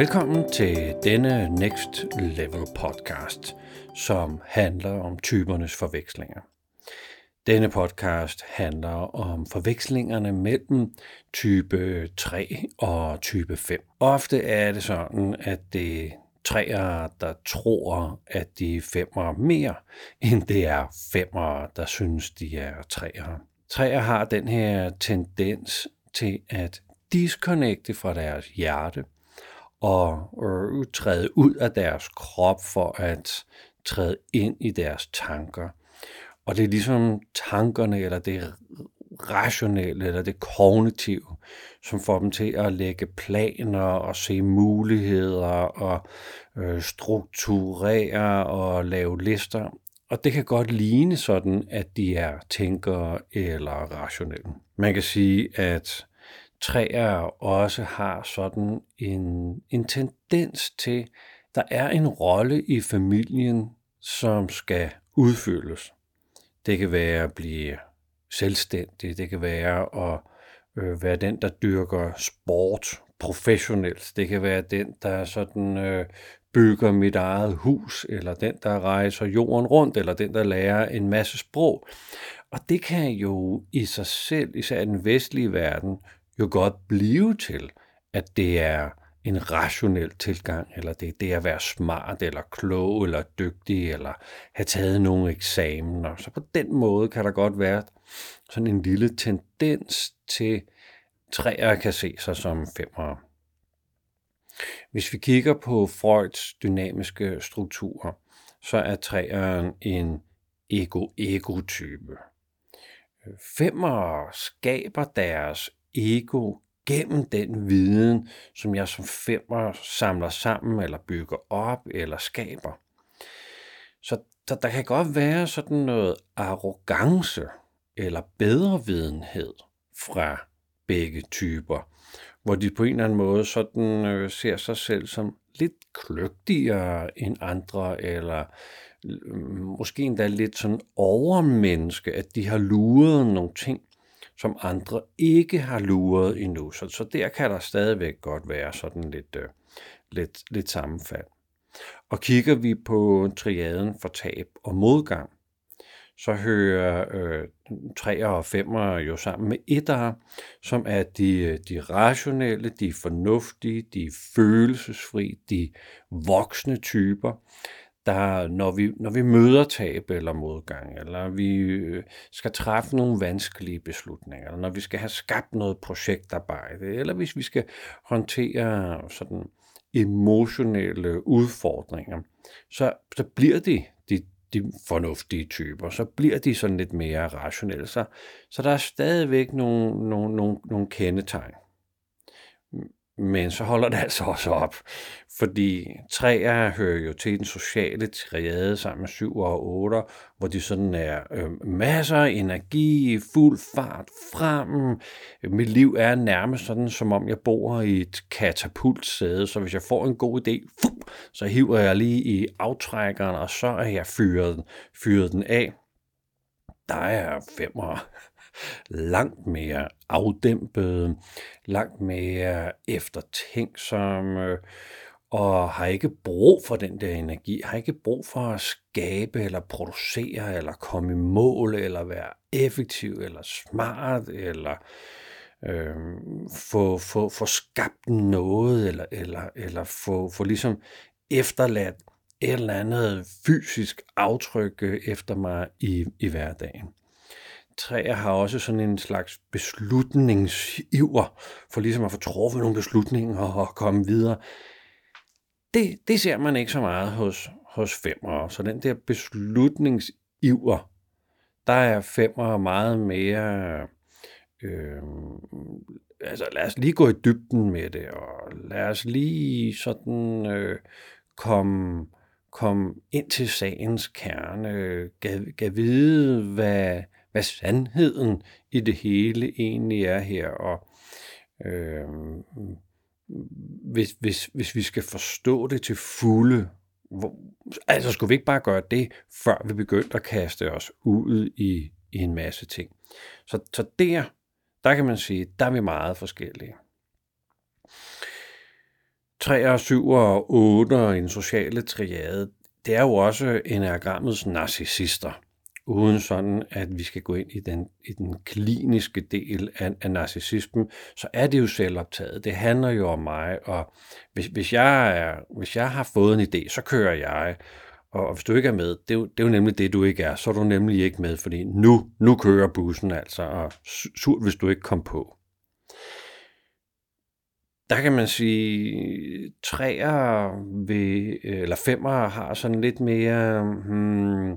Velkommen til denne Next Level podcast, som handler om typernes forvekslinger. Denne podcast handler om forvekslingerne mellem type 3 og type 5. Ofte er det sådan, at det træer, der tror, at de er femmer mere, end det er femmer, der synes, de er træer. Træer har den her tendens til at disconnecte fra deres hjerte og øh, træde ud af deres krop for at træde ind i deres tanker. Og det er ligesom tankerne, eller det rationelle, eller det kognitive, som får dem til at lægge planer og se muligheder og øh, strukturere og lave lister. Og det kan godt ligne sådan, at de er tænkere eller rationelle. Man kan sige, at træer også har sådan en, en tendens til, der er en rolle i familien, som skal udfyldes. Det kan være at blive selvstændig, det kan være at øh, være den, der dyrker sport professionelt, det kan være den, der sådan øh, bygger mit eget hus, eller den, der rejser jorden rundt, eller den, der lærer en masse sprog. Og det kan jo i sig selv, især i den vestlige verden, jo godt blive til, at det er en rationel tilgang, eller det er det at være smart, eller klog, eller dygtig, eller have taget nogle eksamener. Så på den måde kan der godt være sådan en lille tendens til, træer kan se sig som femmer. Hvis vi kigger på Freuds dynamiske strukturer, så er træeren en ego-ego-type. Femmer skaber deres ego gennem den viden, som jeg som femmer samler sammen, eller bygger op, eller skaber. Så der, der kan godt være sådan noget arrogance eller bedrevidenhed fra begge typer, hvor de på en eller anden måde sådan øh, ser sig selv som lidt kløgtigere end andre, eller øh, måske endda lidt sådan overmenneske, at de har luret nogle ting, som andre ikke har luret endnu. Så, så der kan der stadigvæk godt være sådan lidt, øh, lidt, lidt sammenfald. Og kigger vi på triaden for tab og modgang, så hører øh, 3 og 5 jo sammen med 1'ere, som er de, de rationelle, de fornuftige, de følelsesfri, de voksne typer, der, når, vi, når vi møder tab eller modgang, eller vi øh, skal træffe nogle vanskelige beslutninger, eller når vi skal have skabt noget projektarbejde, eller hvis vi skal håndtere sådan emotionelle udfordringer, så, så bliver de, de, de fornuftige typer, så bliver de sådan lidt mere rationelle. Så, så der er stadigvæk nogle, nogle, nogle, nogle kendetegn. Men så holder det altså også op, fordi træer hører jo til den sociale triade sammen med syv og otte, hvor de sådan er øh, masser af energi, fuld fart frem. Mit liv er nærmest sådan, som om jeg bor i et katapultsæde, så hvis jeg får en god idé, fuh, så hiver jeg lige i aftrækkeren, og så er jeg fyret, fyret den af. Der er femmer langt mere afdæmpede, langt mere eftertænksomme, og har ikke brug for den der energi, har ikke brug for at skabe eller producere eller komme i mål eller være effektiv eller smart eller øh, få, få, få skabt noget eller, eller, eller få, få ligesom efterladt et eller andet fysisk aftryk øh, efter mig i, i hverdagen træer har også sådan en slags beslutningsiver, for ligesom at få truffet nogle beslutninger og komme videre. Det, det ser man ikke så meget hos, hos femmere. Så den der beslutningsiver, der er femmere meget mere... Øh, altså lad os lige gå i dybden med det, og lad os lige sådan øh, komme, komme ind til sagens kerne, gav, gav vide, hvad, hvad sandheden i det hele egentlig er her. Og øh, hvis, hvis, hvis vi skal forstå det til fulde, hvor, altså skulle vi ikke bare gøre det, før vi begyndte at kaste os ud i, i en masse ting. Så, så der, der kan man sige, der er vi meget forskellige. 3, 7 og 8 og en sociale triade, det er jo også enagrammets narcissister uden sådan, at vi skal gå ind i den, i den kliniske del af, af narcissismen, så er det jo selvoptaget. Det handler jo om mig, og hvis, hvis, jeg, er, hvis jeg har fået en idé, så kører jeg, og hvis du ikke er med, det er, jo, det er jo nemlig det, du ikke er, så er du nemlig ikke med, fordi nu, nu kører bussen altså, og surt, hvis du ikke kom på. Der kan man sige, træer ved, eller femmer har sådan lidt mere, hmm,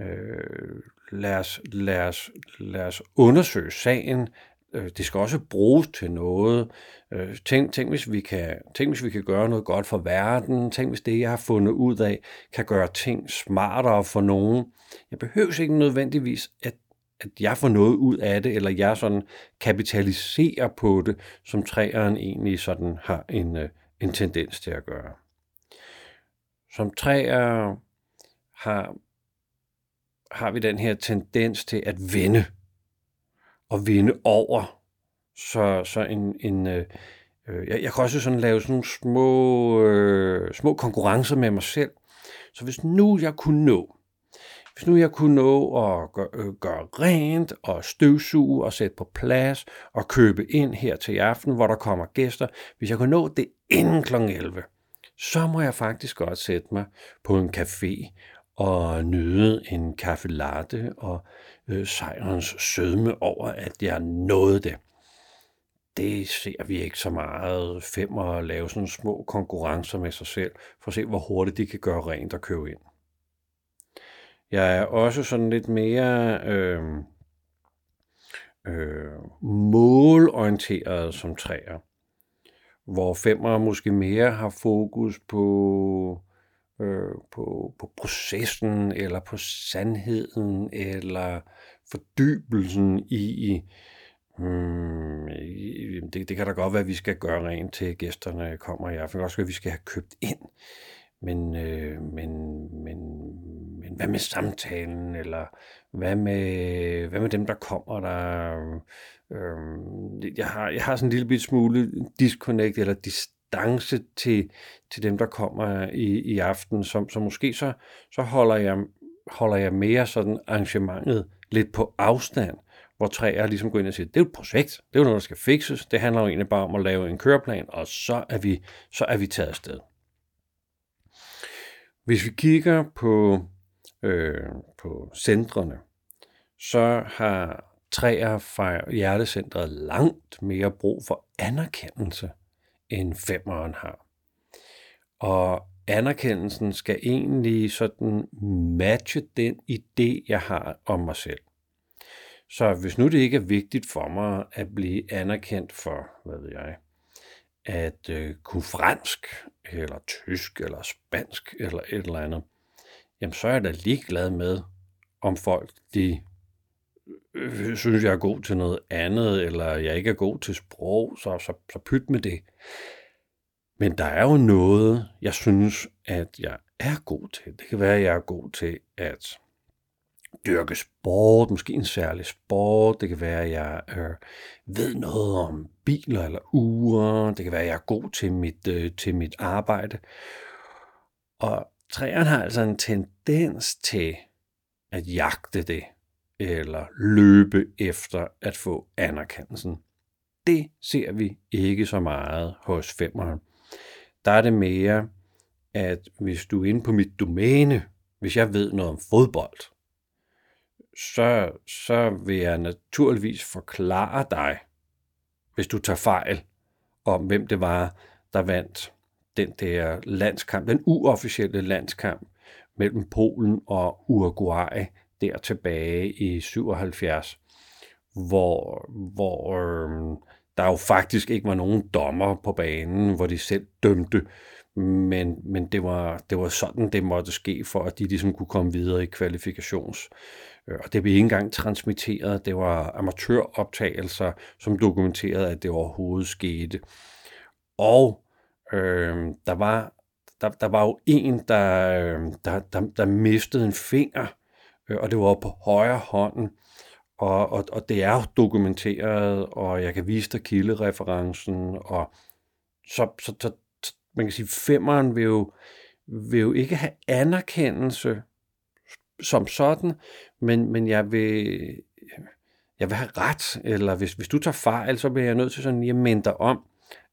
øh, lad, os, lad, os, lad os undersøge sagen. Øh, det skal også bruges til noget. Øh, tænk, tænk, hvis vi kan, tænk, hvis vi kan gøre noget godt for verden. Tænk, hvis det, jeg har fundet ud af, kan gøre ting smartere for nogen. Jeg behøver ikke nødvendigvis, at at jeg får noget ud af det, eller jeg sådan kapitaliserer på det, som træeren egentlig sådan har en, øh, en tendens til at gøre. Som træer har har vi den her tendens til at vinde og vinde over. Så, så en, en øh, øh, jeg, jeg kan også sådan lave sådan nogle små, øh, små konkurrencer med mig selv. Så hvis nu jeg kunne nå, hvis nu jeg kunne nå at gøre, øh, gøre rent og støvsuge og sætte på plads og købe ind her til aften, hvor der kommer gæster, hvis jeg kunne nå det inden kl. 11, så må jeg faktisk godt sætte mig på en café og nyde en kaffe latte og øh, sejrens sødme over, at jeg nåede det. Det ser vi ikke så meget fem og lave sådan små konkurrencer med sig selv, for at se, hvor hurtigt de kan gøre rent og købe ind. Jeg er også sådan lidt mere øh, øh, målorienteret som træer, hvor femmer måske mere har fokus på øh, på, på processen, eller på sandheden, eller fordybelsen i, i Hmm, det, det kan da godt være, at vi skal gøre rent til gæsterne kommer i aften. Også at vi skal have købt ind. Men, øh, men, men, men hvad med samtalen? Eller hvad med, hvad med dem, der kommer der? Øh, jeg, har, jeg har sådan en lille smule disconnect eller distance distance til, til dem, der kommer i, i aften, som, så måske så, så holder, jeg, holder jeg mere sådan arrangementet lidt på afstand, hvor træer ligesom går ind og siger, det er et projekt, det er jo noget, der skal fikses, det handler jo egentlig bare om at lave en køreplan, og så er vi, så er vi taget afsted. Hvis vi kigger på, øh, på centrene, så har træer fra hjertecentret langt mere brug for anerkendelse end femmeren har. Og anerkendelsen skal egentlig sådan matche den idé, jeg har om mig selv. Så hvis nu det ikke er vigtigt for mig at blive anerkendt for, hvad ved jeg, at øh, kunne fransk, eller tysk, eller spansk, eller et eller andet, jamen så er jeg da ligeglad med, om folk de øh, synes, jeg er god til noget andet, eller jeg ikke er god til sprog, så, så, så pyt med det. Men der er jo noget, jeg synes, at jeg er god til. Det kan være, at jeg er god til at dyrke sport, måske en særlig sport. Det kan være, at jeg øh, ved noget om biler eller ure. Det kan være, at jeg er god til mit, øh, til mit arbejde. Og træerne har altså en tendens til at jagte det eller løbe efter at få anerkendelsen. Det ser vi ikke så meget hos femmeren. Der er det mere, at hvis du er inde på mit domæne, hvis jeg ved noget om fodbold, så, så vil jeg naturligvis forklare dig, hvis du tager fejl, om hvem det var, der vandt den der landskamp, den uofficielle landskamp mellem Polen og Uruguay der tilbage i 77, hvor, hvor øh, der jo faktisk ikke var nogen dommer på banen, hvor de selv dømte, men, men det, var, det var sådan, det måtte ske, for at de ligesom kunne komme videre i kvalifikations. Øh, og det blev ikke engang transmitteret. Det var amatøroptagelser, som dokumenterede, at det overhovedet skete. Og øh, der var der, der var jo en, der, øhm, der, der, der mistede en finger, Øh, og det var på højre hånden. Og, og, og det er dokumenteret, og jeg kan vise dig kildereferencen, og så, så, så, man kan sige, femmeren vil jo, vil jo ikke have anerkendelse som sådan, men, men jeg vil, jeg vil have ret, eller hvis, hvis du tager fejl, så bliver jeg nødt til sådan lige at minde dig om,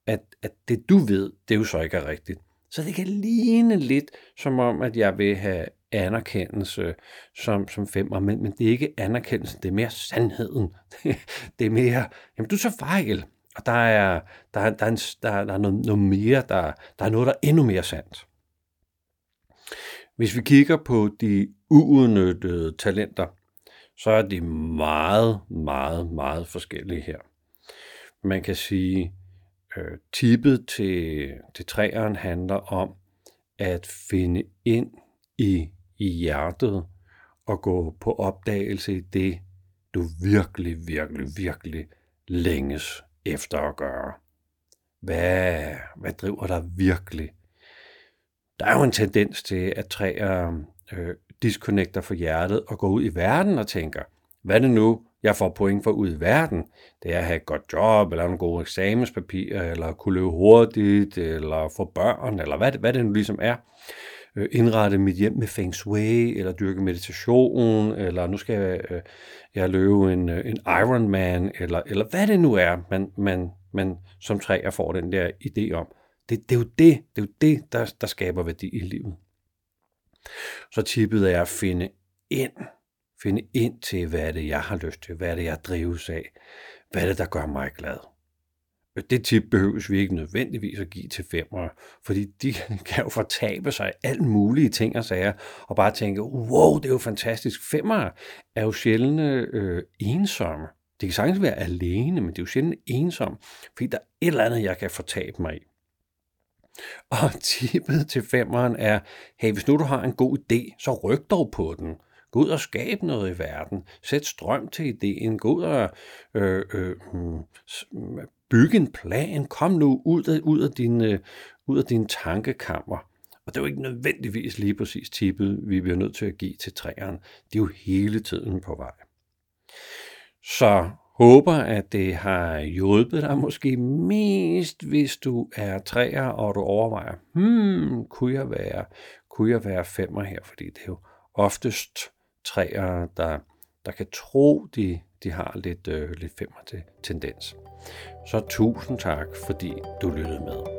at, at det du ved, det er jo så ikke er rigtigt. Så det kan ligne lidt som om, at jeg vil have anerkendelse som, som femmer, men, men det er ikke anerkendelsen, det er mere sandheden. det er mere, jamen du så fejl, og der er, der, er, der, er, en, der, der er noget, noget mere, der, der er noget, der er endnu mere sandt. Hvis vi kigger på de uudnyttede talenter, så er de meget, meget, meget forskellige her. Man kan sige, øh, tippet til, til træeren handler om at finde ind i, i hjertet og gå på opdagelse i det, du virkelig, virkelig, virkelig længes efter at gøre. Hvad, hvad driver dig virkelig? Der er jo en tendens til, at træer øh, disconnecter fra hjertet og går ud i verden og tænker, hvad er det nu, jeg får point for ud i verden? Det er at have et godt job, eller nogle gode eksamenspapirer, eller kunne løbe hurtigt, eller få børn, eller hvad, hvad det nu ligesom er. Øh, indrette mit hjem med feng shui, eller dyrke meditation, eller nu skal jeg, øh, jeg løbe en, øh, en Ironman, eller, eller hvad det nu er, man, man, man som træer får den der idé om. Det, det er jo det, det, er jo det der, der skaber værdi i livet. Så tippet er at finde ind, finde ind til, hvad er det, jeg har lyst til, hvad er det, jeg drives af, hvad er det, der gør mig glad. Det tip behøves vi ikke nødvendigvis at give til femmer, fordi de kan jo fortabe sig alt mulige ting og sager, og bare tænke, wow, det er jo fantastisk. Femmer er jo sjældent øh, ensomme. Det kan sagtens være alene, men det er jo sjældent ensom, fordi der er et eller andet, jeg kan fortabe mig i. Og tippet til femmeren er, hey, hvis nu du har en god idé, så ryk dog på den. Gå ud og skabe noget i verden. Sæt strøm til ideen. Gå ud og øh, øh, hmm, byg bygge en plan. Kom nu ud af, ud af, din, øh, ud af din tankekammer. Og det er jo ikke nødvendigvis lige præcis tippet, vi bliver nødt til at give til træerne. Det er jo hele tiden på vej. Så håber, at det har hjulpet dig måske mest, hvis du er træer, og du overvejer, hmm, kunne jeg være, kunne jeg være femmer her? Fordi det er jo oftest træer, der, der kan tro, de, de har lidt, øh, lidt femmer til tendens. Så tusind tak, fordi du lyttede med.